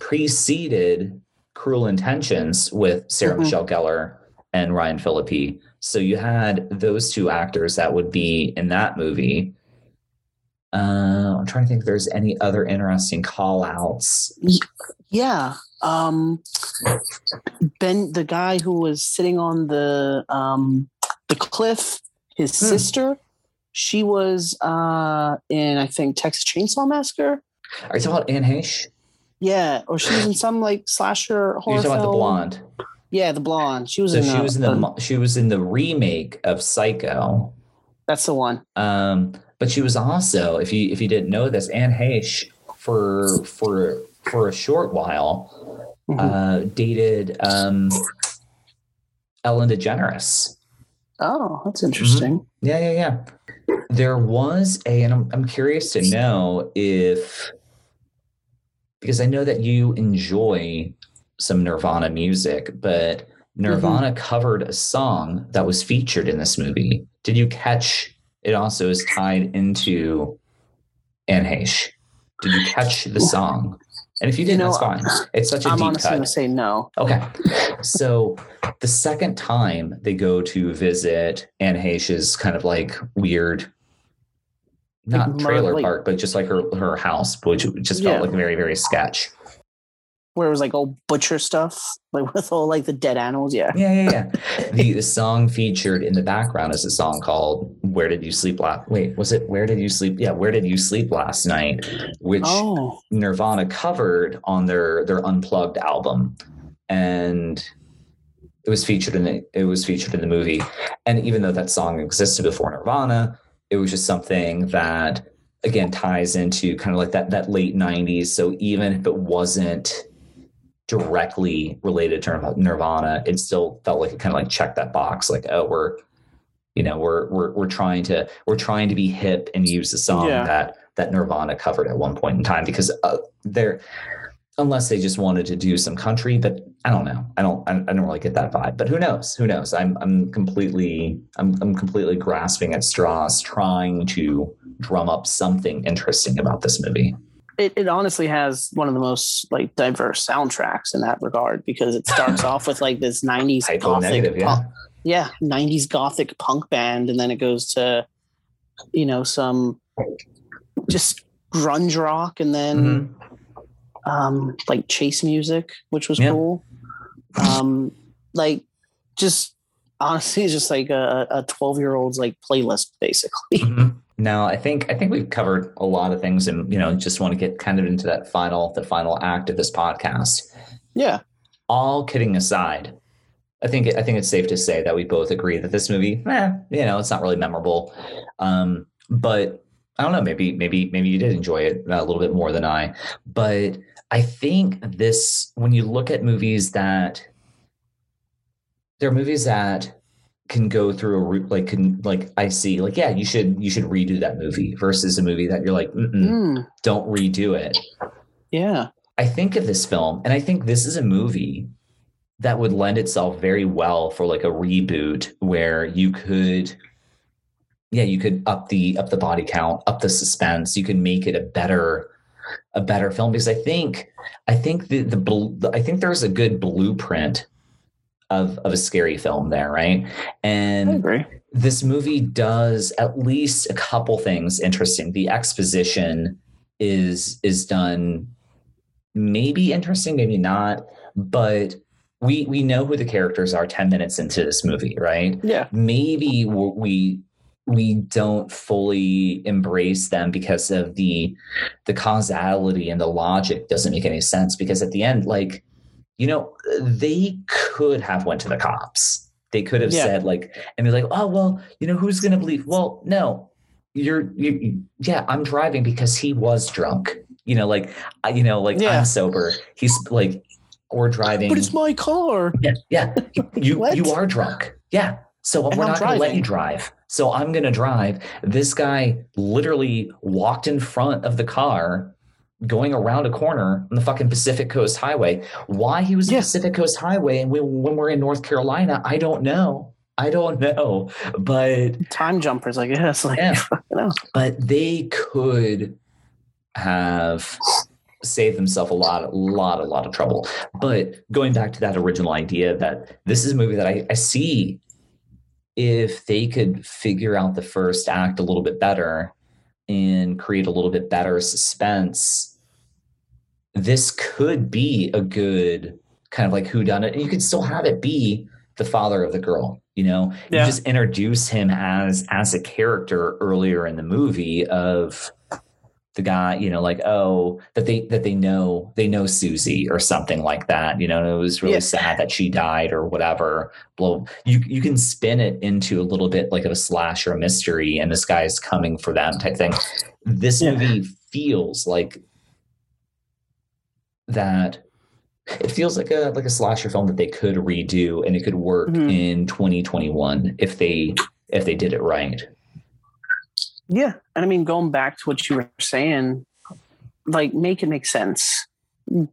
preceded Cruel Intentions with Sarah Mhm. Michelle Gellar and Ryan Phillippe. So you had those two actors that would be in that movie. Uh, I'm trying to think if there's any other interesting call outs. Yeah. Um Ben the guy who was sitting on the um the cliff, his Hmm. sister, she was uh in I think Texas Chainsaw Massacre. Are you talking about Anne Heche? Yeah, or she was in some like slasher horror You're talking about the blonde. Yeah, the blonde. She was So in. she uh, was in the she was in the remake of Psycho. that's the one. Um, but she was also, if you if you didn't know this, Anne Heche for for for a short while Mhm. uh, dated um, Ellen DeGeneres. oh, that's interesting. Yeah, yeah, yeah. There was a, and I'm I'm curious to know if because I know that you enjoy some Nirvana music, but Nirvana mm-hmm. covered a song that was featured in this movie. Did you catch it also is tied into Anne Heche? Did you catch the song? And if you didn't, You know, that's fine. It's such a I'm deep honestly cut. gonna say no. Okay. So the second time they go to visit Anne Heche's kind of like weird, not Like, trailer park, but just like her, her house, which just felt Yeah. like very, very sketch. Where it was like old butcher stuff, like with all like the dead animals. Yeah. Yeah, yeah, yeah. the, the song featured in the background is a song called Where Did You Sleep Last Wait, was it Where Did You Sleep? Yeah, Where Did You Sleep Last Night? Which Oh, Nirvana covered on their their unplugged album, and it was featured in the it was featured in the movie. And even though that song existed before Nirvana, it was just something that again ties into kind of like that that late '90s. So even if it wasn't directly related to Nirvana, it still felt like it kind of like checked that box, like oh we're you know we're we're we're trying to we're trying to be hip and use the song Yeah. that that Nirvana covered at one point in time because uh, they're unless they just wanted to do some country, but I don't know. I don't I, I don't really get that vibe. But who knows? Who knows? I'm I'm completely I'm I'm completely grasping at straws trying to drum up something interesting about this movie. It, it honestly has one of the most like diverse soundtracks in that regard because it starts off with like this 90s Hypo gothic negative, yeah. punk, yeah 90s gothic punk band and then it goes to you know some just grunge rock and then Mhm. um like chase music which was Yeah. cool um like just honestly it's just like a, a 12 year old's like playlist basically Mhm. No, I think I think we've covered a lot of things, and you know, just want to get kind of into that final the final act of this podcast. yeah all kidding aside, I think I think it's safe to say that we both agree that this movie, eh, you know, it's not really memorable. Um, but I don't know, maybe maybe maybe you did enjoy it a little bit more than I. But I think this, when you look at movies that there are movies that can go through a route like can like I see like yeah you should you should redo that movie versus a movie that you're like Mm-mm, Mm, don't redo it. Yeah. I think of this film, and I think this is a movie that would lend itself very well for like a reboot where you could yeah, you could up the up the body count, up the suspense. You can make it a better a better film because I think I think the the I think there's a good blueprint of of a scary film there, right? And this movie does at least a couple things interesting. The exposition is is done maybe interesting, maybe not, but we we know who the characters are 10 minutes into this movie, right? Yeah. Maybe we we don't fully embrace them because of the the causality and the logic doesn't make any sense because at the end like you know they could have went to the cops they could have yeah. said like and they're like oh well you know who's gonna believe well no you're you yeah i'm driving because he was drunk you know like you know like yeah. i'm sober he's like we're driving but it's my car yeah yeah you you are drunk yeah so and we're I'm not going to let you drive. So I'm going to drive. This guy literally walked in front of the car going around a corner on the fucking Pacific Coast Highway. Why he was yeah. Pacific Coast Highway and when, when we're in North Carolina, I don't know. I don't know. But time jumpers, I guess. Like, yeah. But they could have saved themselves a lot, a lot, a lot of trouble. But going back to that original idea that this is a movie that I, I see if they could figure out the first act a little bit better and create a little bit better suspense, this could be a good kind of like who done it. And you could still have it be the father of the girl. You know, yeah. you just introduce him as as a character earlier in the movie of the guy, you know, like oh that they that they know they know Susie or something like that. You know, and it was really sad that she died or whatever. Blow you you can spin it into a little bit like of a slash or a mystery, and this guy's coming for them type thing. This yeah. movie feels like that. It feels like a like a slasher film that they could redo and it could work mm-hmm. in 2021 if they if they did it right. Yeah. And I mean, going back to what you were saying, like make it make sense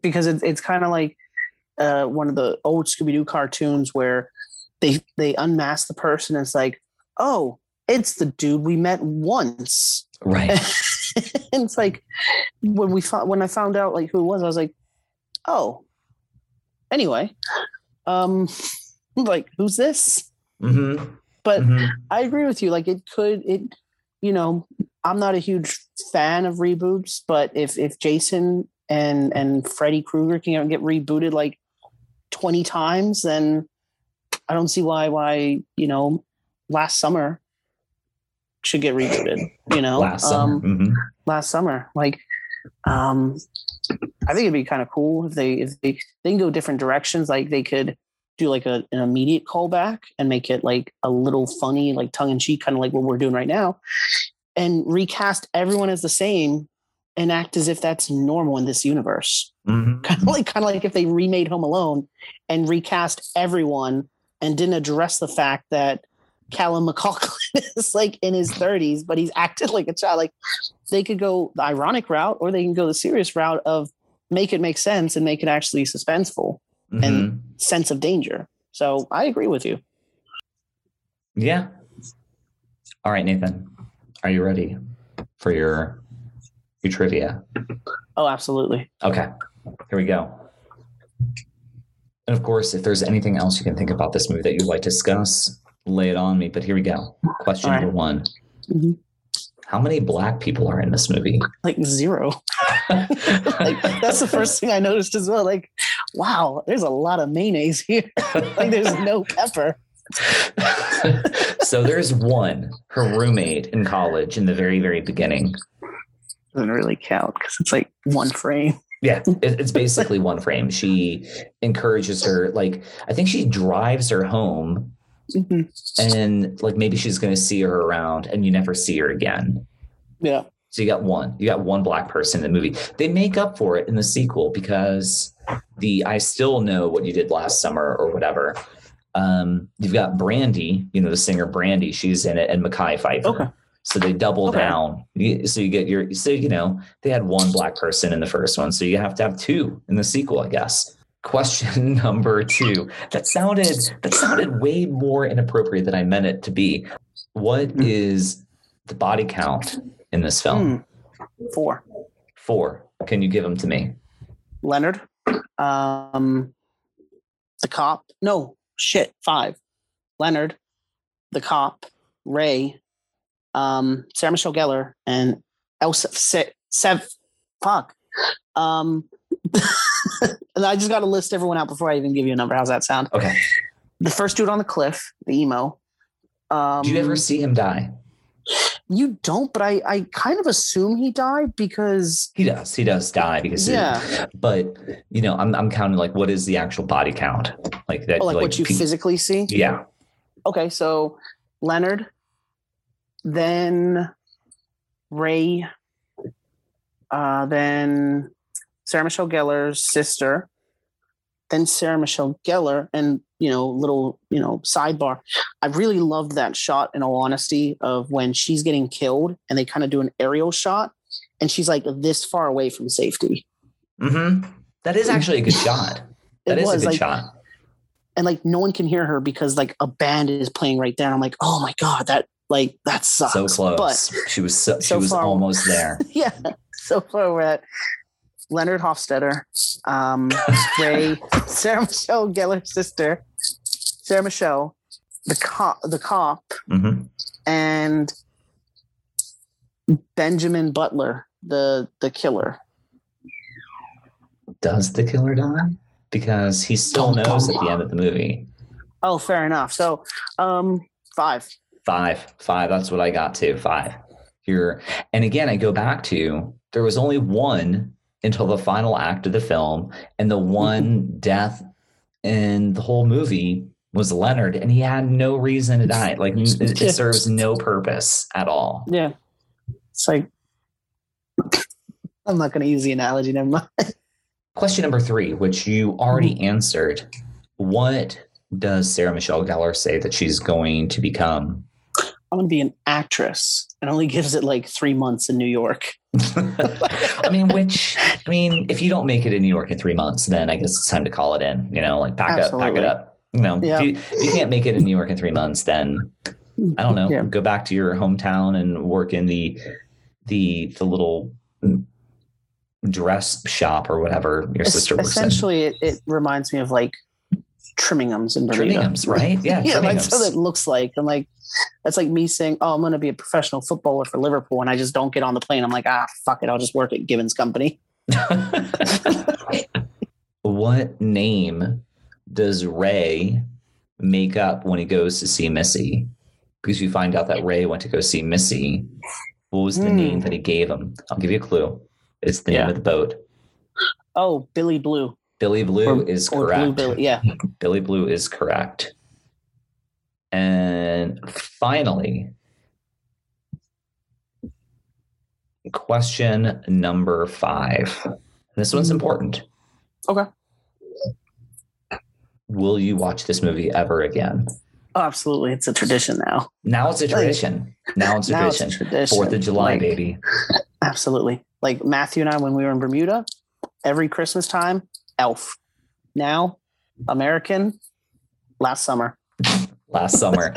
because it, it's kind of like uh, one of the old Scooby Doo cartoons where they they unmask the person. And it's like, oh, it's the dude we met once, right? and it's like when we found when I found out like who it was, I was like, oh. Anyway, um, like who's this? Mm-hmm. But mm-hmm. I agree with you. Like it could it you know, I'm not a huge fan of reboots, but if if Jason and and Freddy Krueger can get rebooted like 20 times, then I don't see why why you know last summer should get rebooted. You know, last summer. Um, mm-hmm. Last summer, like, um, I think it'd be kind of cool if they if they they can go different directions. Like they could do like a, an immediate callback and make it like a little funny, like tongue in cheek, kind of like what we're doing right now, and recast everyone as the same and act as if that's normal in this universe. Mm-hmm. Kind of like kind of like if they remade Home Alone and recast everyone and didn't address the fact that Callum McLaughlin is like in his 30s, but he's acted like a child. Like they could go the ironic route or they can go the serious route of make it make sense and make it actually suspenseful mm-hmm. and sense of danger. So I agree with you. Yeah. All right, Nathan. Are you ready for your your trivia? Oh, absolutely. Okay. Here we go. And of course, if there's anything else you can think about this movie that you'd like to discuss, lay it on me. But here we go. Question right. number one. Mm-hmm. How many black people are in this movie? Like zero. like that's the first thing I noticed as well. Like, wow, there's a lot of mayonnaise here. like there's no pepper. so there's one, her roommate in college in the very, very beginning. Doesn't really count because it's like one frame. Yeah, it's basically one frame. She encourages her, like, I think she drives her home mm-hmm. and, like, maybe she's going to see her around and you never see her again. Yeah. So you got one. You got one black person in the movie. They make up for it in the sequel because the I still know what you did last summer or whatever. Um, you've got Brandy, you know, the singer Brandy, she's in it, and Mekhi Phifer. Okay. So they double okay. down. So you get your so you know, they had one black person in the first one. So you have to have two in the sequel, I guess. Question number two. That sounded that sounded way more inappropriate than I meant it to be. What mm-hmm. the body count in this film? Hmm. Four. Four. Can you give them to me? Leonard. Um, the cop. No, shit. Five. Leonard, the cop, Ray, um, Sarah Michelle Gellar, and Elsa. Se- Sev. Fuck. Um, and I just got to list everyone out before I even give you a number. How's that sound? Okay. The first dude on the cliff, the emo. Um, Do you ever see him die? You don't, but I, I kind of assume he died because He does. He does die because yeah, but you know, I'm I'm counting like what is the actual body count? Like that oh, like, what you pe- physically see. Yeah. Okay, so Leonard, then Ray, uh, then Sarah Michelle Gellar's sister, then Sarah Michelle Gellar, and you know, little you know, sidebar. I really loved that shot. In all honesty, of when she's getting killed, and they kind of do an aerial shot, and she's like this far away from safety. Mm-hmm. That is actually a good shot. That It is a good like, shot. and like no one can hear her because like a band is playing right there. I'm like, oh my god, that like that sucks. So close. But she was so, she was far- almost there. yeah, so far we're at Leonard Hofstadter, um, Ray, Sarah Michelle Gellar's sister, Sarah Michelle, the cop, the cop, hmm and Benjamin Butler, the the killer. Does the killer die? Because he still knows at the end of the movie. Oh, fair enough. So, um, five. Five. Five. That's what I got to. Five. Here. And again, I go back to there was only one until the final act of the film, and the one death in the whole movie was Leonard, and he had no reason to die. Like it, it serves no purpose at all. Yeah, it's like I'm not going to use the analogy. Never mind. Question number three, which you already hmm. answered. What does Sarah Michelle Gellar say that she's going to become? I'm going to be an actress. It only gives it like three months in New York. I mean, which I mean, if you don't make it in New York in three months, then I guess it's time to call it in. You know, like pack up, pack it up. You know, Yeah. if, you, if you can't make it in New York in three months, then I don't know. Yeah. Go back to your hometown and work in the the the little dress shop or whatever your Es- sister works in. essentially, it, it reminds me of like Trimmingham's in Bermuda. Trimminghams, right? Yeah, yeah, what it looks like. I'm like, that's like me saying, "Oh, I'm going to be a professional footballer for Liverpool," and I just don't get on the plane. I'm like, ah, fuck it, I'll just work at Gibbons Company. what name does Ray make up when he goes to see Missy? Because you find out that Ray went to go see Missy. What was the Hmm. name that he gave him? I'll give you a clue. It's the Yeah. name of the boat. Oh, Billy Blue Billy Blue or, is or correct. Blue Billy. Yeah. Billy Blue is correct. And finally, question number five. This one's important. Okay. Will you watch this movie ever again? Oh, absolutely, it's a tradition now. Now it's a tradition. Now it's a now it's a tradition. tradition. Fourth of July, Like, baby. Absolutely. Like Matthew and I, when we were in Bermuda, every Christmas time, Elf. Now, American. Last summer. Last summer.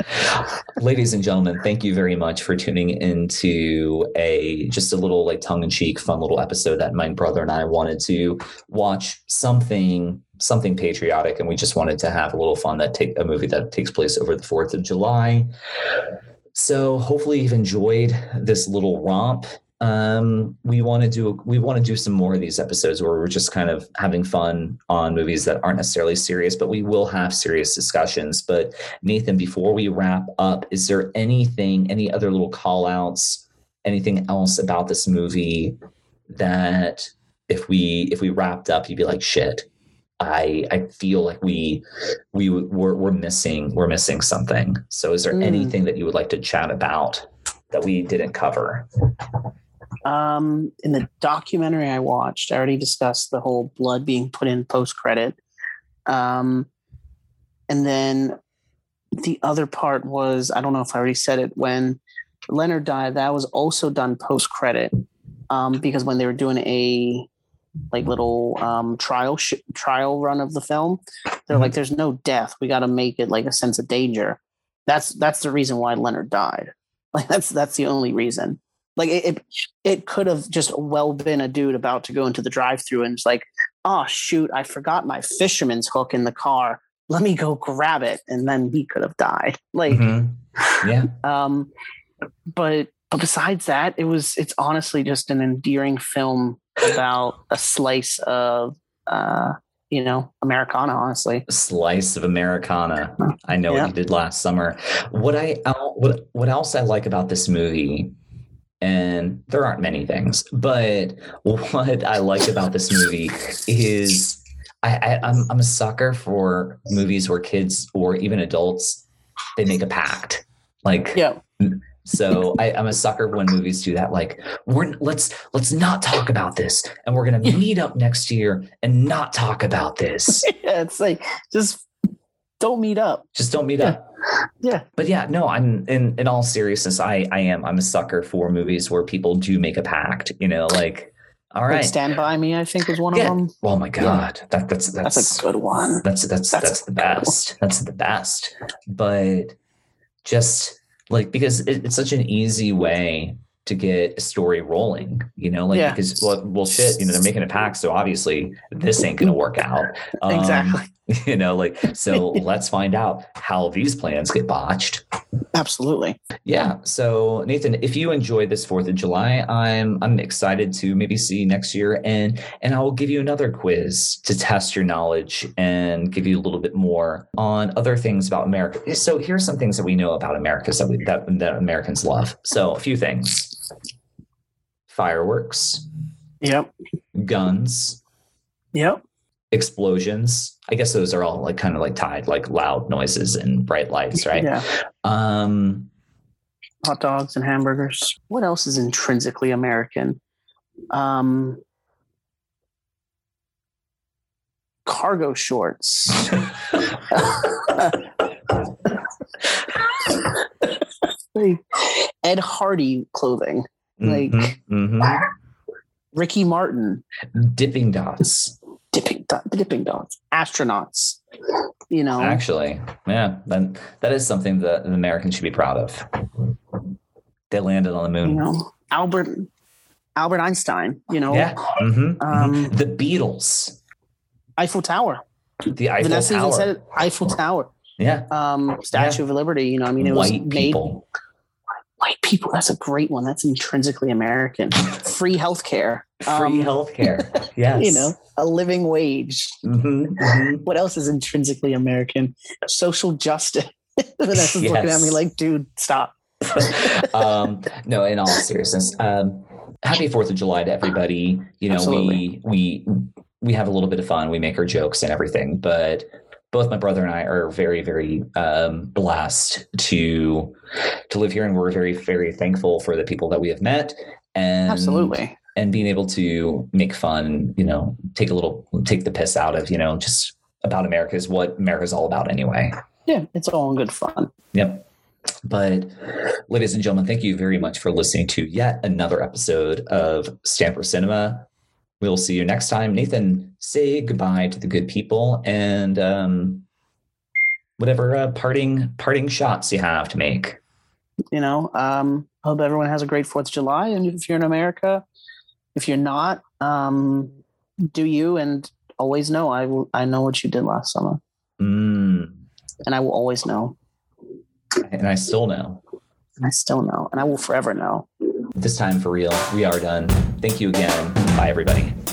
Ladies and gentlemen, thank you very much for tuning into a just a little like tongue in cheek, fun little episode that my brother and I wanted to watch something something patriotic, and we just wanted to have a little fun that take a movie that takes place over the Fourth of July. So hopefully you've enjoyed this little romp. Um, we want to do we want to do some more of these episodes where we're just kind of having fun on movies that aren't necessarily serious, but we will have serious discussions. But Nathan, before we wrap up, is there anything, any other little call outs, anything else about this movie that if we if we wrapped up, you'd be like, shit, I I feel like we we we're, we're missing we're missing something. So is there Mm. anything that you would like to chat about that we didn't cover? Um, in the documentary I watched, I already discussed the whole blood being put in post credit. Um, and then the other part was I don't know if I already said it when Leonard died. That was also done post credit um, because when they were doing a like little um, trial sh- trial run of the film, they're like, "There's no death. We got to make it like a sense of danger." That's that's the reason why Leonard died. Like that's that's the only reason. Like it, it, it could have just well been a dude about to go into the drive-through and it's like, oh shoot, I forgot my fisherman's hook in the car. Let me go grab it, and then he could have died. Like, Mhm. Yeah. um, but but besides that, it was it's honestly just an endearing film about a slice of uh, you know Americana. Honestly, A slice of Americana. I know Yeah. what you did last summer. What I what what else I like about this movie, and there aren't many things, but what I like about this movie is I, I I'm I'm a sucker for movies where kids or even adults they make a pact. Like yeah, so I, I'm a sucker when movies do that. Like we're let's let's not talk about this, and we're gonna meet up next year and not talk about this. yeah. It's like just don't meet up. Just don't meet Yeah. up. Yeah, But yeah, no, I'm in in all seriousness, I I am I'm a sucker for movies where people do make a pact. You know, like all like. Stand by Me. I think was one Yeah. of them. oh my god, that that's that's That's a good one. that's that's That's that's, the good one. best. That's the best. But just like because it, it's such an easy way to get a story rolling, you know, like Yeah. because well, well, shit, you know, they're making a pact, so obviously this ain't gonna work out. Um, Exactly. You know, like so. let's find out how these plans get botched. Absolutely. Yeah. So Nathan, if you enjoyed this Fourth of July, I'm I'm excited to maybe see you next year, and and I will give you another quiz to test your knowledge and give you a little bit more on other things about America. So here's some things that we know about America that we, that, that Americans love. So a few things: fireworks, Yep. guns, Yep. Explosions. I guess those are all like kind of like tied, like loud noises and bright lights, right? Yeah. Um. Hot dogs and hamburgers. What else is intrinsically American? Um, cargo shorts. Like, Ed Hardy clothing. Like- Mhm, mhm. Ricky Martin. dipping dots. Dipping, dipping dogs. Astronauts. You know. Actually, yeah, that that is something that the Americans should be proud of. They landed on the moon. you know. Albert. Albert Einstein. You know. Yeah. mhm, mhm. Um, the Beatles. Eiffel Tower. The Eiffel Vanessa even Tower. said it. Eiffel Tower. yeah. Um, Statue of Liberty. You know, I mean, it was made people. White people. That's a great one. That's intrinsically American. Free healthcare. Free Um, healthcare. Yes. You know, a living wage. Mhm, mhm. What else is intrinsically American? Social justice. Vanessa's looking at me like, dude, stop. um, no, in all seriousness, um, happy Fourth of July to everybody. You know, Absolutely. we we we have a little bit of fun. We make our jokes and everything, but both my brother and I are very, very um, blessed to to live here, and we're very, very thankful for the people that we have met. And Absolutely. and being able to make fun, you know, take a little, take the piss out of, you know, just about America is what America's all about anyway. Yeah, it's all in good fun. Yep. But, ladies and gentlemen, thank you very much for listening to yet another episode of Stamper Cinema. We'll see you next time. Nathan, say goodbye to the good people and um, whatever uh, parting parting shots you have to make. You know, um, hope everyone has a great Fourth of July. And if you're in America, if you're not, um, do you and always know I will. I know what you did last summer, Mm, and I will always know. and I still know. And I still know, and I will forever know. This time for real, we are done. Thank you again. Bye, everybody.